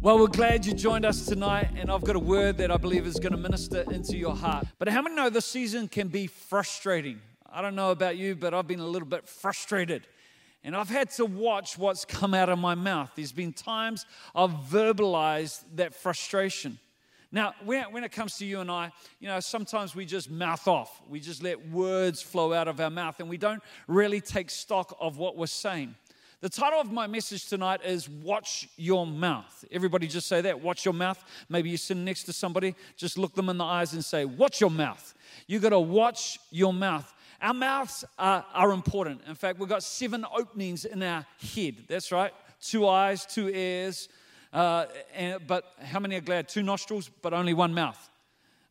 Well, we're glad you joined us tonight, and I've got a word that I believe is going to minister into your heart. But how many know this season can be frustrating? I don't know about you, but I've been a little bit frustrated. And I've had to watch what's come out of my mouth. There's been times I've verbalized that frustration. Now, when, it comes to you and I, you know, sometimes we just mouth off. We just let words flow out of our mouth and we don't really take stock of what we're saying. The title of my message tonight is Watch Your Mouth. Everybody just say that, watch your mouth. Maybe you're sitting next to somebody, just look them in the eyes and say, Watch your mouth. You got to watch your mouth. Our mouths are, are important. In fact, we've got seven openings in our head. That's right. Two eyes, two ears. Uh, and, but how many are glad? Two nostrils, but only one mouth.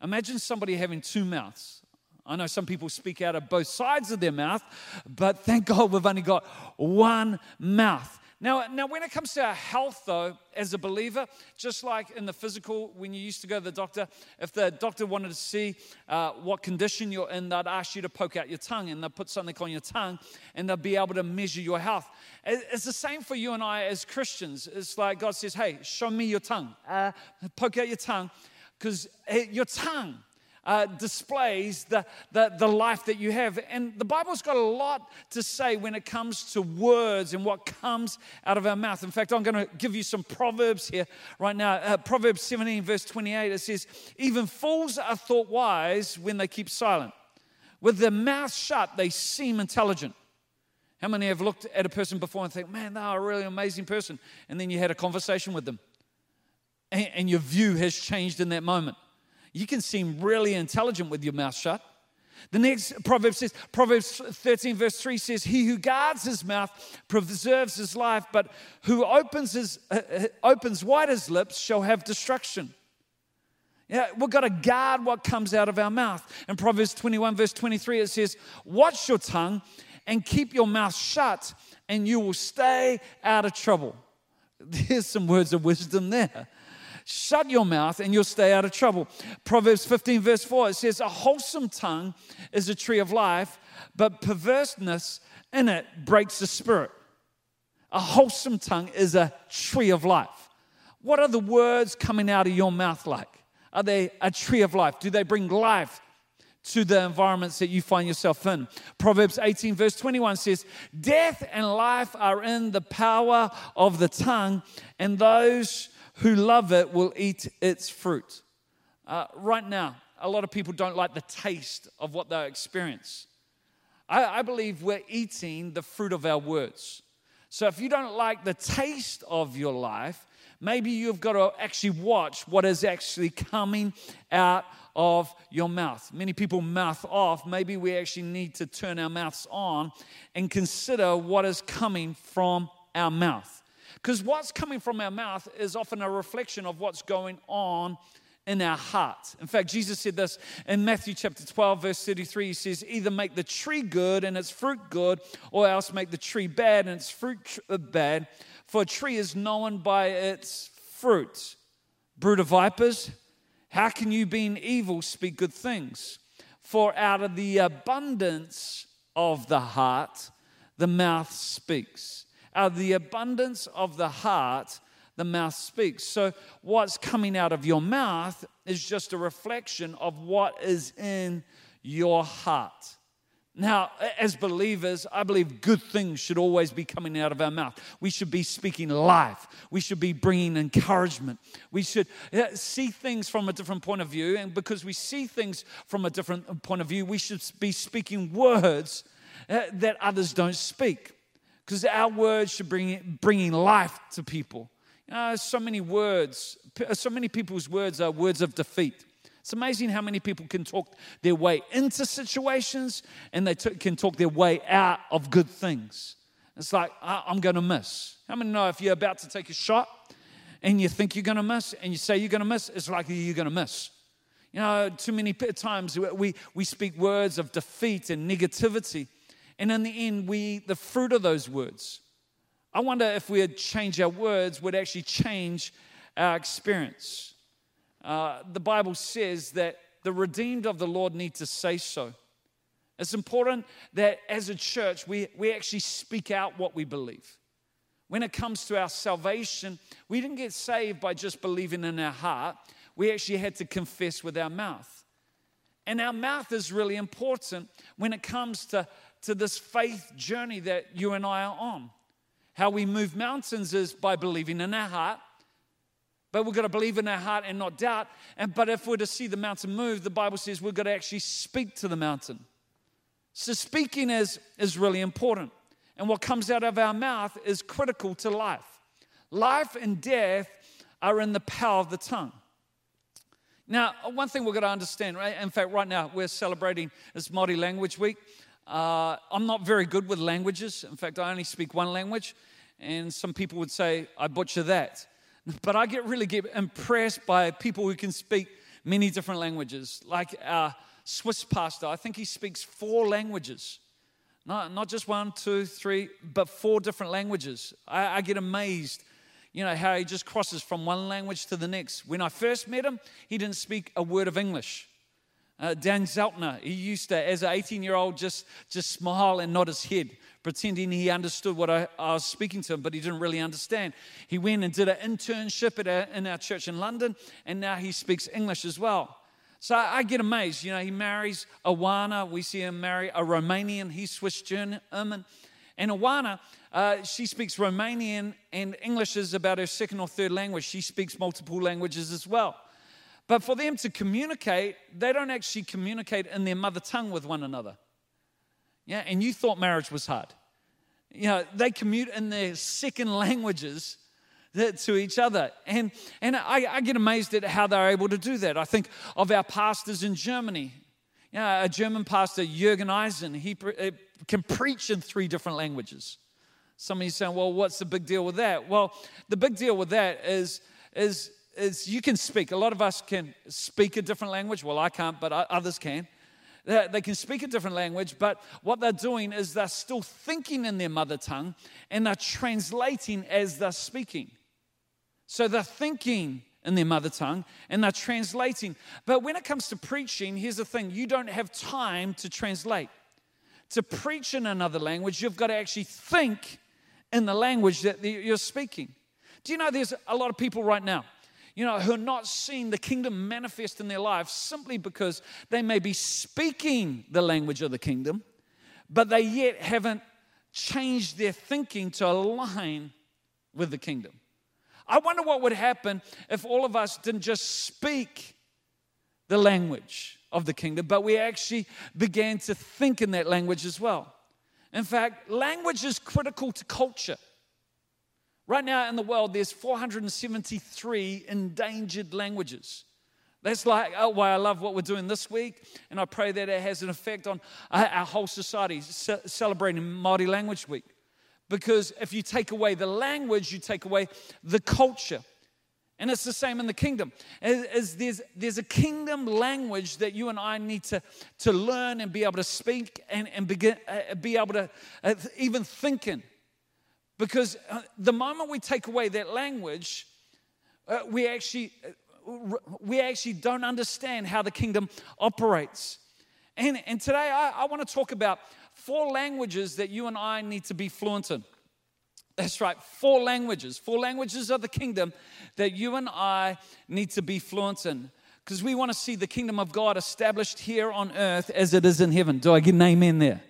Imagine somebody having two mouths. I know some people speak out of both sides of their mouth, but thank God we've only got one mouth. Now, now, when it comes to our health, though, as a believer, just like in the physical, when you used to go to the doctor, if the doctor wanted to see uh, what condition you're in, they'd ask you to poke out your tongue and they'd put something on your tongue and they'd be able to measure your health. It's the same for you and I as Christians. It's like God says, hey, show me your tongue, uh, poke out your tongue, because your tongue uh, displays the, the, the life that you have. And the Bible's got a lot to say when it comes to words and what comes out of our mouth. In fact, I'm going to give you some Proverbs here right now. Uh, Proverbs 17, verse 28, it says, Even fools are thought wise when they keep silent. With their mouth shut, they seem intelligent. How many have looked at a person before and think, man, they're a really amazing person? And then you had a conversation with them. And, and your view has changed in that moment you can seem really intelligent with your mouth shut. The next proverb says, Proverbs 13, verse 3 says, He who guards his mouth preserves his life, but who opens, his, uh, uh opens wide his lips shall have destruction. Yeah, we've got to guard what comes out of our mouth. In Proverbs 21, verse 23, it says, Watch your tongue and keep your mouth shut, and you will stay out of trouble. There's some words of wisdom there. Shut your mouth and you'll stay out of trouble. Proverbs 15, verse 4, it says, A wholesome tongue is a tree of life, but perverseness in it breaks the spirit. A wholesome tongue is a tree of life. What are the words coming out of your mouth like? Are they a tree of life? Do they bring life to the environments that you find yourself in? Proverbs 18, verse 21 says, Death and life are in the power of the tongue, and those who love it will eat its fruit. Uh, right now, a lot of people don't like the taste of what they experience. I, I believe we're eating the fruit of our words. So if you don't like the taste of your life, maybe you've got to actually watch what is actually coming out of your mouth. Many people mouth off. Maybe we actually need to turn our mouths on and consider what is coming from our mouth. Because what's coming from our mouth is often a reflection of what's going on in our heart. In fact, Jesus said this in Matthew chapter 12, verse 33. He says, Either make the tree good and its fruit good, or else make the tree bad and its fruit uh, bad. For a tree is known by its fruit. Brood of vipers, how can you, being evil, speak good things? For out of the abundance of the heart, the mouth speaks. Out of the abundance of the heart, the mouth speaks. So, what's coming out of your mouth is just a reflection of what is in your heart. Now, as believers, I believe good things should always be coming out of our mouth. We should be speaking life. We should be bringing encouragement. We should see things from a different point of view. And because we see things from a different point of view, we should be speaking words uh, that others don't speak because our words should bring bringing life to people. You know, so many words, so many people's words are words of defeat. It's amazing how many people can talk their way into situations and they t- can talk their way out of good things. It's like, I'm going to miss. How many know if you're about to take a shot and you think you're going to miss and you say you're going to miss, it's likely you're going to miss. You know, too many times we, we speak words of defeat and negativity and in the end, we the fruit of those words. I wonder if we had changed our words, would actually change our experience. Uh, the Bible says that the redeemed of the Lord need to say so. It's important that as a church, we, we actually speak out what we believe. when it comes to our salvation, we didn't get saved by just believing in our heart. We actually had to confess with our mouth. And our mouth is really important when it comes to, to this faith journey that you and I are on. How we move mountains is by believing in our heart. But we've got to believe in our heart and not doubt. And but if we're to see the mountain move, the Bible says we've got to actually speak to the mountain. So speaking is, is really important. And what comes out of our mouth is critical to life. Life and death are in the power of the tongue. Now, one thing we've got to understand, right? In fact, right now we're celebrating this Māori Language Week. Uh, I'm not very good with languages. In fact, I only speak one language, and some people would say I butcher that. But I get really get impressed by people who can speak many different languages. Like our Swiss pastor, I think he speaks four languages. Not, not just one, two, three, but four different languages. I, I get amazed, you know, how he just crosses from one language to the next. When I first met him, he didn't speak a word of English. Uh, Dan Zeltner, he used to, as an 18 year old, just, just smile and nod his head, pretending he understood what I, I, was speaking to him, but he didn't really understand. He went and did an internship at a, in our church in London, and now he speaks English as well. So I get amazed. You know, he marries Awana. We see him marry a Romanian. He's Swiss German. And Awana, uh, she speaks Romanian, and English is about her second or third language. She speaks multiple languages as well. But for them to communicate, they don't actually communicate in their mother tongue with one another. Yeah, and you thought marriage was hard. You know, they commute in their second languages to each other. And, and I, I, get amazed at how they're able to do that. I think of our pastors in Germany. You know, a German pastor, Jürgen Eisen, he uh, can preach in three different languages. Some of you saying, well, what's the big deal with that? Well, the big deal with that is, is, is you can speak. A lot of us can speak a different language. Well, I can't, but others can. They can speak a different language, but what they're doing is they're still thinking in their mother tongue and they're translating as they're speaking. So they're thinking in their mother tongue and they're translating. But when it comes to preaching, here's the thing you don't have time to translate. To preach in another language, you've got to actually think in the language that you're speaking. Do you know there's a lot of people right now, you know, who are not seeing the kingdom manifest in their lives simply because they may be speaking the language of the kingdom, but they yet haven't changed their thinking to align with the kingdom. I wonder what would happen if all of us didn't just speak the language of the kingdom, but we actually began to think in that language as well. In fact, language is critical to culture. Right now in the world, there's 473 endangered languages. That's like oh, why I love what we're doing this week, and I pray that it has an effect on our whole society, celebrating Māori Language Week. Because if you take away the language, you take away the culture. And it's the same in the kingdom. As, there's, there's a kingdom language that you and I need to, to learn and be able to speak and, and begin, uh, be able to uh, even think in. Because uh, the moment we take away that language, uh, we, actually, uh, we actually don't understand how the kingdom operates. And, and today I, I want to talk about four languages that you and I need to be fluent in. That's right, four languages. Four languages of the kingdom that you and I need to be fluent in. Because we want to see the kingdom of God established here on earth as it is in heaven. Do I get an amen there?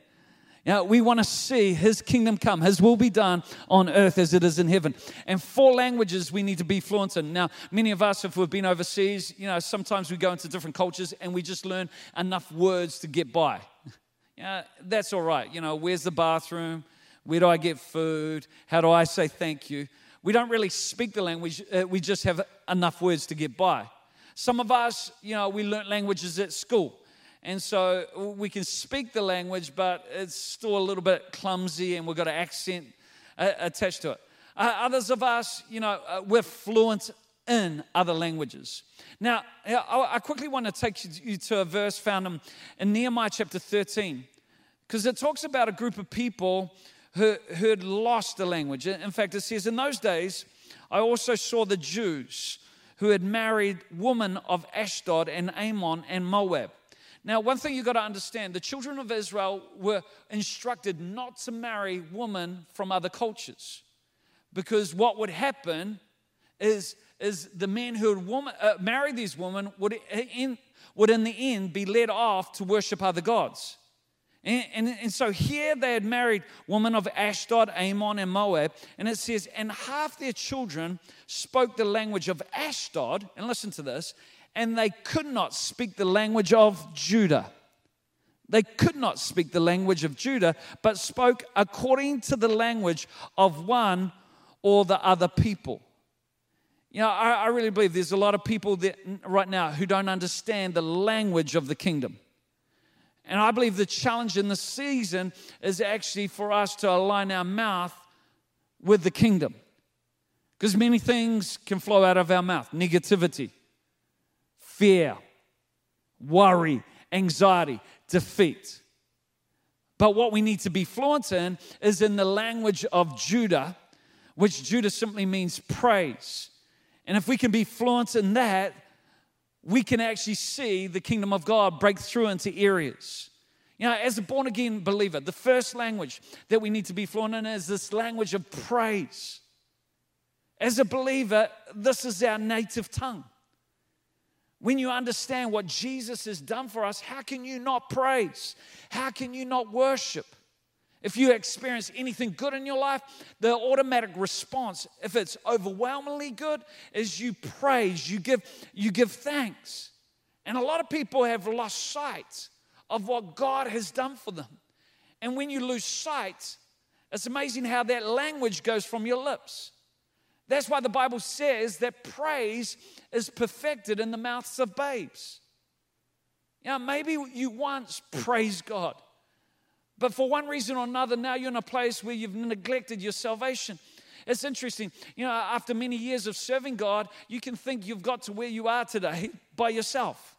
Yeah, we want to see His kingdom come, His will be done on earth as it is in heaven. And four languages we need to be fluent in. Now, many of us, if we've been overseas, you know, sometimes we go into different cultures and we just learn enough words to get by. Yeah, that's all right. You know, where's the bathroom? Where do I get food? How do I say thank you? We don't really speak the language, uh, we just have enough words to get by. Some of us, you know, we learn languages at school. And so we can speak the language, but it's still a little bit clumsy and we've got an accent uh, attached to it. Uh, others of us, you know, uh, we're fluent in other languages. Now, I quickly want to take you to a verse found in, in Nehemiah chapter 13, because it talks about a group of people who, who had lost the language. In fact, it says, In those days, I also saw the Jews who had married women of Ashdod and Ammon and Moab. Now, one thing you've got to understand the children of Israel were instructed not to marry women from other cultures Because what would happen is, is the men who would woman, uh, marry these women would in, would in the end be led off to worship other gods. And, and, and, so here they had married women of Ashdod, Ammon, and Moab. And it says, and half their children spoke the language of Ashdod. And listen to this, and they could not speak the language of Judah. They could not speak the language of Judah, but spoke according to the language of one or the other people. You know, I, I really believe there's a lot of people that, right now who don't understand the language of the kingdom. And I believe the challenge in the season is actually for us to align our mouth with the kingdom. Because many things can flow out of our mouth negativity, fear, worry, anxiety, defeat. But what we need to be fluent in is in the language of Judah, which Judah simply means praise. And if we can be fluent in that, we can actually see the kingdom of God break through into areas. You know, as a born again believer, the first language that we need to be fluent in is this language of praise. As a believer, this is our native tongue. When you understand what Jesus has done for us, how can you not praise? How can you not worship? If you experience anything good in your life, the automatic response, if it's overwhelmingly good, is you praise, you give, you give thanks. And a lot of people have lost sight of what God has done for them. And when you lose sight, it's amazing how that language goes from your lips. That's why the Bible says that praise is perfected in the mouths of babes. Know, maybe you once praised God. But for one reason or another, now you're in a place where you've neglected your salvation. It's interesting. You know, after many years of serving God, you can think you've got to where you are today by yourself.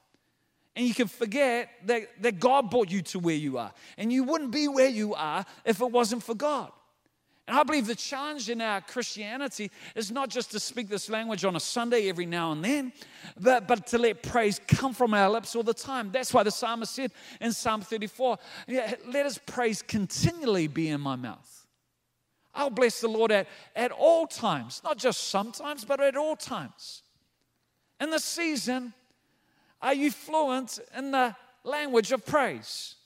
And you can forget that, that God brought you to where you are. And you wouldn't be where you are if it wasn't for God. And I believe the challenge in our Christianity is not just to speak this language on a Sunday every now and then, but, but to let praise come from our lips all the time. That's why the psalmist said in Psalm 34, let us praise continually be in my mouth. I'll bless the Lord at, at all times, not just sometimes, but at all times. In the season, are you fluent in the language of praise?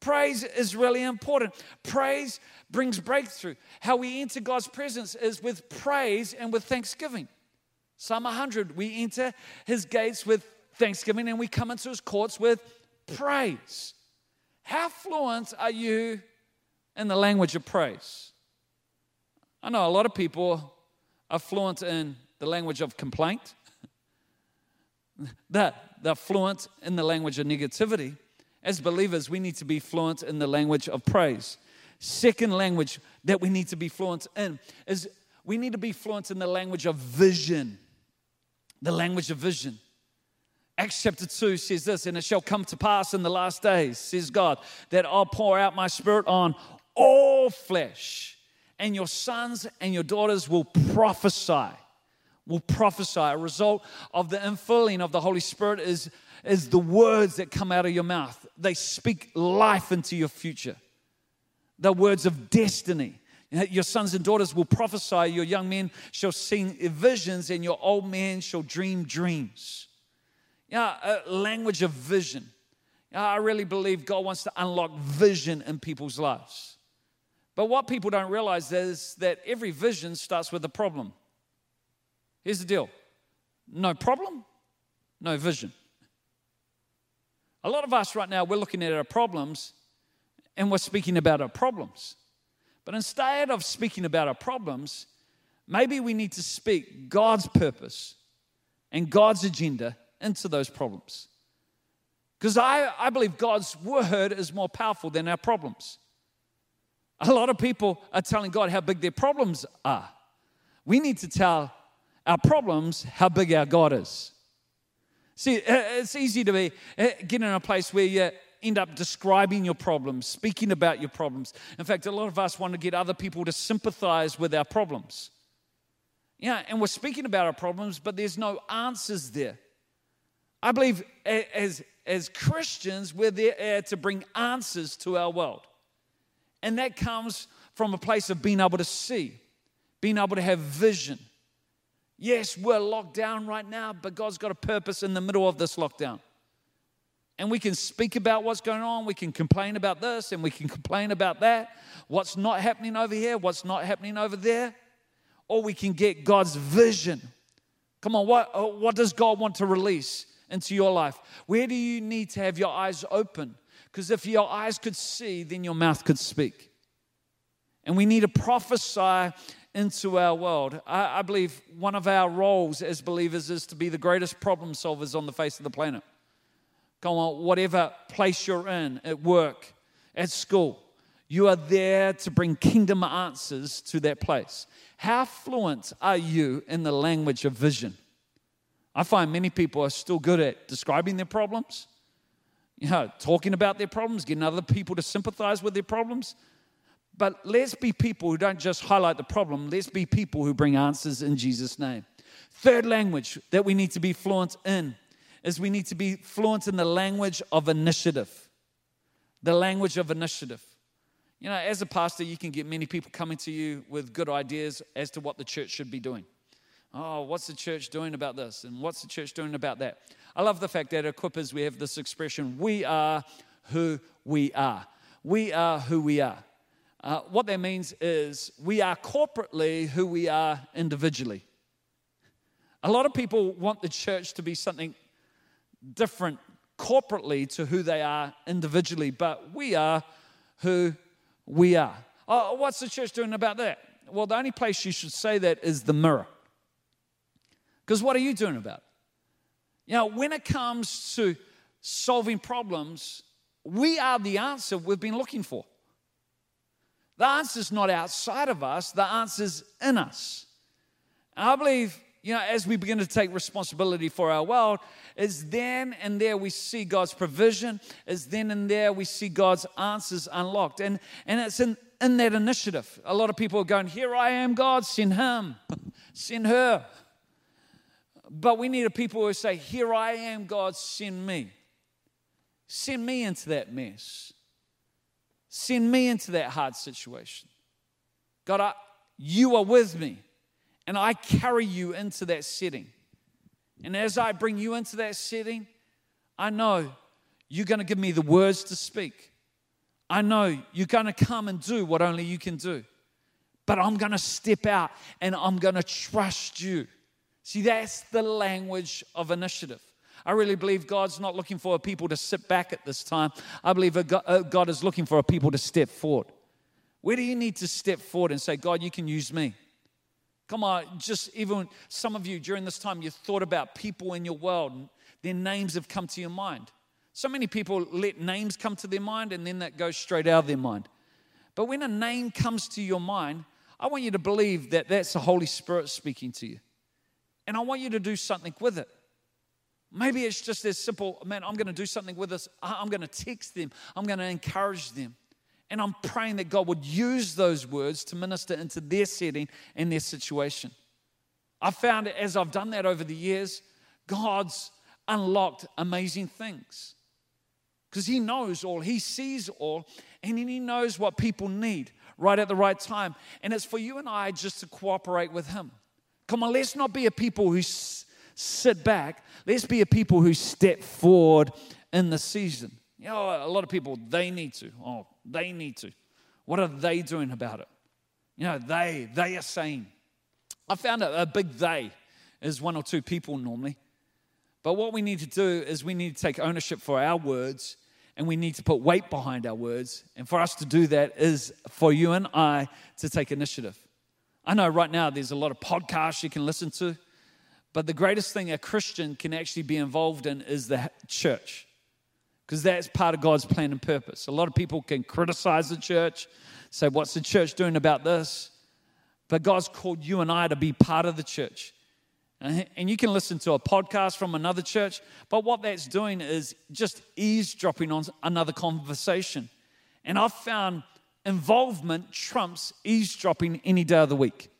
Praise is really important. Praise brings breakthrough. How we enter God's presence is with praise and with thanksgiving. Psalm 100, we enter his gates with thanksgiving and we come into his courts with praise. How fluent are you in the language of praise? I know a lot of people are fluent in the language of complaint, that they're fluent in the language of negativity. As believers, we need to be fluent in the language of praise. Second language that we need to be fluent in is we need to be fluent in the language of vision. The language of vision. Acts chapter 2 says this, and it shall come to pass in the last days, says God, that I'll pour out my spirit on all flesh, and your sons and your daughters will prophesy. Will prophesy. A result of the infilling of the Holy Spirit is, is the words that come out of your mouth. They speak life into your future the words of destiny. Your sons and daughters will prophesy, your young men shall see visions, and your old men shall dream dreams. Yeah, a language of vision. Yeah, I really believe God wants to unlock vision in people's lives. But what people don't realize is that every vision starts with a problem. Here's the deal no problem, no vision. A lot of us right now, we're looking at our problems and we're speaking about our problems. But instead of speaking about our problems, maybe we need to speak God's purpose and God's agenda into those problems. Because I, I believe God's word is more powerful than our problems. A lot of people are telling God how big their problems are. We need to tell our problems how big our God is. See, it's easy to be eh, get in a place where you end up describing your problems, speaking about your problems. In fact, a lot of us want to get other people to sympathize with our problems. Yeah, and we're speaking about our problems, but there's no answers there. I believe as, as Christians, we're there to bring answers to our world. And that comes from a place of being able to see, being able to have vision. Yes, we're locked down right now, but God's got a purpose in the middle of this lockdown. And we can speak about what's going on. We can complain about this and we can complain about that. What's not happening over here, what's not happening over there. Or we can get God's vision. Come on, what, uh, what does God want to release into your life? Where do you need to have your eyes open? Because if your eyes could see, then your mouth could speak. And we need to prophesy into our world. I, I believe one of our roles as believers is to be the greatest problem solvers on the face of the planet. Come on, whatever place you're in, at work, at school, you are there to bring kingdom answers to that place. How fluent are you in the language of vision? I find many people are still good at describing their problems, you know, talking about their problems, getting other people to sympathize with their problems. But let's be people who don't just highlight the problem, let's be people who bring answers in Jesus' name. Third language that we need to be fluent in is we need to be fluent in the language of initiative. The language of initiative. You know, as a pastor, you can get many people coming to you with good ideas as to what the church should be doing. Oh, what's the church doing about this? And what's the church doing about that? I love the fact that at Equippers we have this expression we are who we are. We are who we are. Uh, what that means is we are corporately who we are individually. A lot of people want the church to be something different corporately to who they are individually, but we are who we are. Oh, what's the church doing about that? Well, the only place you should say that is the mirror. Because what are you doing about it? You know, when it comes to solving problems, we are the answer we've been looking for. The answer's not outside of us, the answer's in us. And I believe you know, as we begin to take responsibility for our world, is then and there we see God's provision, is then and there we see God's answers unlocked. And, and it's in, in that initiative. A lot of people are going, Here I am, God, send him, send her. But we need a people who say, Here I am, God, send me. Send me into that mess. Send me into that hard situation. God, I, you are with me and I carry you into that setting. And as I bring you into that setting, I know you're going to give me the words to speak. I know you're going to come and do what only you can do. But I'm going to step out and I'm going to trust you. See, that's the language of initiative. I really believe God's not looking for people to sit back at this time. I believe uh, God is looking for people to step forward. Where do you need to step forward and say, God, you can use me? Come on, just even some of you during this time, you thought about people in your world, and their names have come to your mind. So many people let names come to their mind and then that goes straight out of their mind. But when a name comes to your mind, I want you to believe that that's the Holy Spirit speaking to you. And I want you to do something with it. Maybe it's just as simple, man, I'm going to do something with this. I'm going to text them, I'm going to encourage them. And I'm praying that God would use those words to minister into their setting and their situation. I've found as I've done that over the years, God's unlocked amazing things. Because He knows all, He sees all, and He knows what people need right at the right time. And it's for you and I just to cooperate with Him. Come on, let's not be a people who sit back, let's be a people who step forward in the season. You know, a lot of people, they need to. Oh, they need to. What are they doing about it? You know, they, they are saying. I found a, a big they is one or two people normally. But what we need to do is we need to take ownership for our words and we need to put weight behind our words. And for us to do that is for you and I to take initiative. I know right now there's a lot of podcasts you can listen to, but the greatest thing a Christian can actually be involved in is the church because that's part of God's plan and purpose. A lot of people can criticize the church, say, What's the church doing about this? But God's called you and I to be part of the church. And you can listen to a podcast from another church, but what that's doing is just eavesdropping on another conversation. And I've found involvement trumps eavesdropping any day of the week.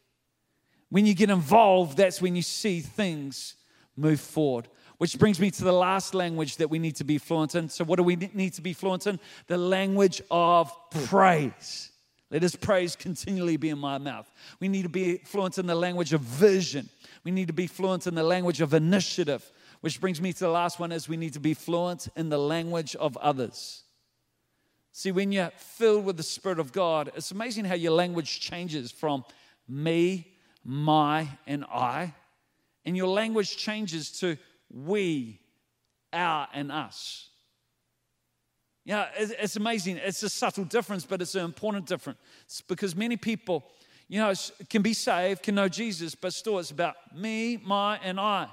When you get involved, that's when you see things move forward. Which brings me to the last language that we need to be fluent in. So, what do we need to be fluent in? The language of praise. Let his praise continually be in my mouth. We need to be fluent in the language of vision. We need to be fluent in the language of initiative. Which brings me to the last one is we need to be fluent in the language of others. See, when you're filled with the Spirit of God, it's amazing how your language changes from me, my, and I. And your language changes to we, our, and us. Yeah, it's amazing. It's a subtle difference, but it's an important difference because many people, you know, can be saved, can know Jesus, but still it's about me, my, and I.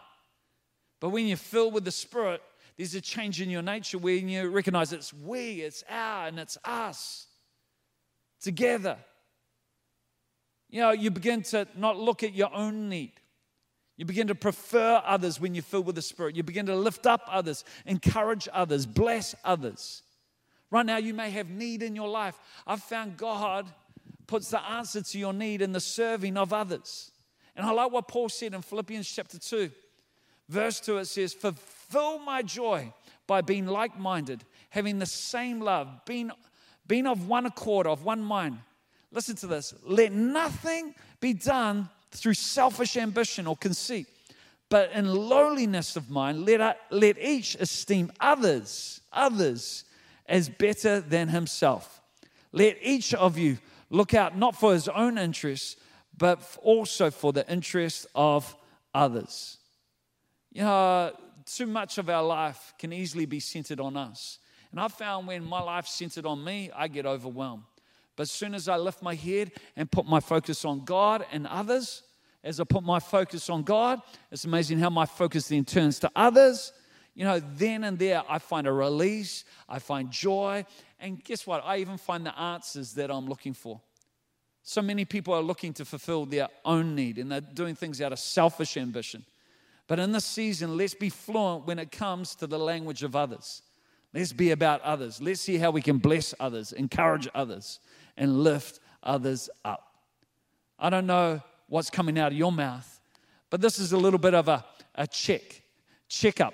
But when you're filled with the Spirit, there's a change in your nature when you recognize it's we, it's our, and it's us together. You know, you begin to not look at your own need. You begin to prefer others when you're filled with the Spirit. You begin to lift up others, encourage others, bless others. Right now, you may have need in your life. I've found God puts the answer to your need in the serving of others. And I like what Paul said in Philippians chapter 2, verse 2. It says, Fulfill my joy by being like minded, having the same love, being, being of one accord, of one mind. Listen to this. Let nothing be done through selfish ambition or conceit, but in lowliness of mind, let, let each esteem others, others as better than himself. Let each of you look out not for his own interests, but also for the interest of others. You know, too much of our life can easily be centered on us. And I found when my life's centered on me, I get overwhelmed. But as soon as I lift my head and put my focus on God and others, as I put my focus on God, it's amazing how my focus then turns to others you know, then and there, I find a release, I find joy, and guess what? I even find the answers that I'm looking for. So many people are looking to fulfill their own need and they're doing things out of selfish ambition. But in this season, let's be fluent when it comes to the language of others. Let's be about others. Let's see how we can bless others, encourage others, and lift others up. I don't know what's coming out of your mouth, but this is a little bit of a, a check, check up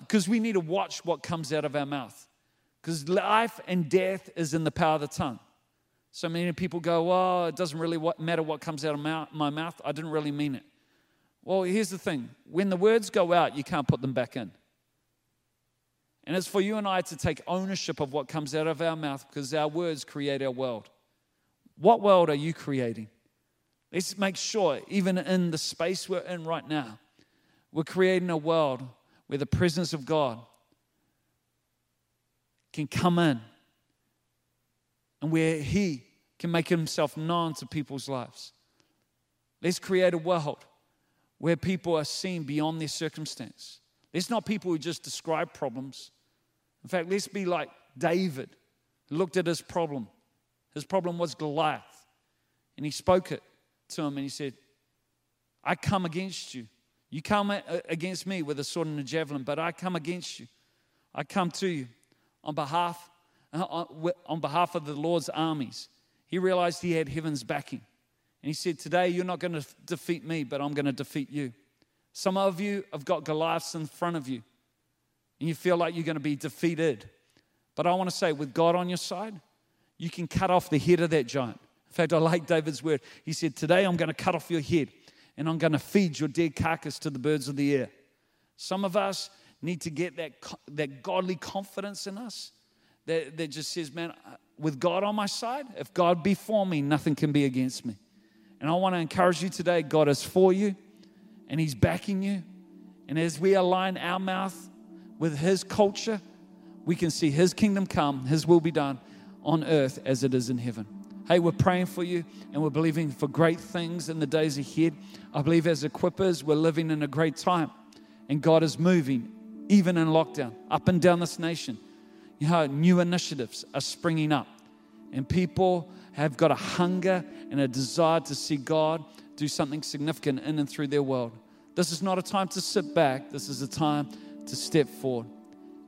because uh, we need to watch what comes out of our mouth. Because life and death is in the power of the tongue. So many people go, Well, it doesn't really matter what comes out of my mouth. I didn't really mean it. Well, here's the thing when the words go out, you can't put them back in. And it's for you and I to take ownership of what comes out of our mouth because our words create our world. What world are you creating? Let's make sure, even in the space we're in right now, we're creating a world where the presence of God can come in and where He can make Himself known to people's lives. Let's create a world where people are seen beyond their circumstance. Let's not people who just describe problems. In fact, let's be like David, looked at his problem. His problem was Goliath. And he spoke it to him and he said, I come against you. You come against me with a sword and a javelin, but I come against you. I come to you on behalf, uh, on behalf of the Lord's armies. He realized he had heaven's backing. And he said, Today you're not going to defeat me, but I'm going to defeat you. Some of you have got Goliaths in front of you, and you feel like you're going to be defeated. But I want to say, with God on your side, you can cut off the head of that giant. In fact, I like David's word. He said, Today I'm going to cut off your head and I'm going to feed your dead carcass to the birds of the air. Some of us need to get that, that godly confidence in us that, that just says, man, uh, with God on my side, if God be for me, nothing can be against me. And I want to encourage you today God is for you and He's backing you. And as we align our mouth with His culture, we can see His kingdom come, His will be done on earth as it is in heaven. Hey, we're praying for you and we're believing for great things in the days ahead. I believe as Equippers, we're living in a great time and God is moving, even in lockdown, up and down this nation. You know, new initiatives are springing up and people have got a hunger and a desire to see God do something significant in and through their world. This is not a time to sit back, this is a time to step forward.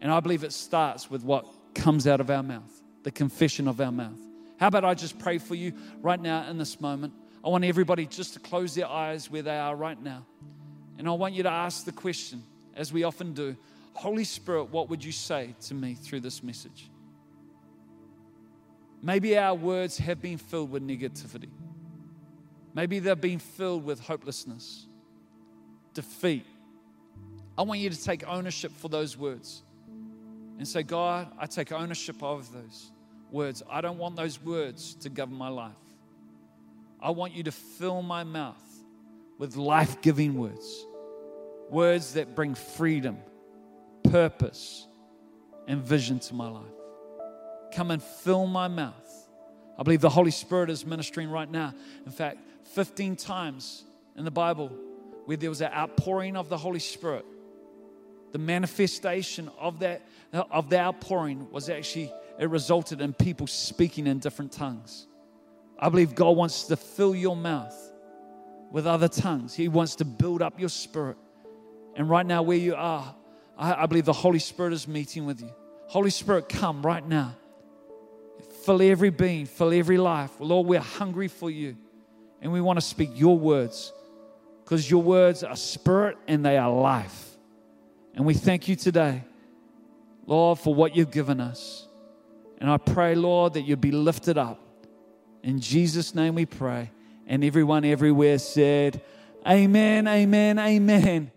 And I believe it starts with what comes out of our mouth, the confession of our mouth. How about I just pray for you right now in this moment? I want everybody just to close their eyes where they are right now. And I want you to ask the question, as we often do Holy Spirit, what would you say to me through this message? Maybe our words have been filled with negativity. Maybe they've been filled with hopelessness, defeat. I want you to take ownership for those words and say, God, I take ownership of those words. I don't want those words to govern my life. I want you to fill my mouth with life giving words, words that bring freedom, purpose, and vision to my life. Come and fill my mouth. I believe the Holy Spirit is ministering right now. In fact, 15 times in the Bible where there was an outpouring of the Holy Spirit, the manifestation of that of the outpouring was actually it resulted in people speaking in different tongues. I believe God wants to fill your mouth with other tongues. He wants to build up your spirit. And right now, where you are, I, I believe the Holy Spirit is meeting with you. Holy Spirit, come right now. Fill every being, fill every life. Lord, we're hungry for you. And we want to speak your words because your words are spirit and they are life. And we thank you today, Lord, for what you've given us. And I pray, Lord, that you'd be lifted up. In Jesus' name we pray. And everyone everywhere said, Amen, amen, amen.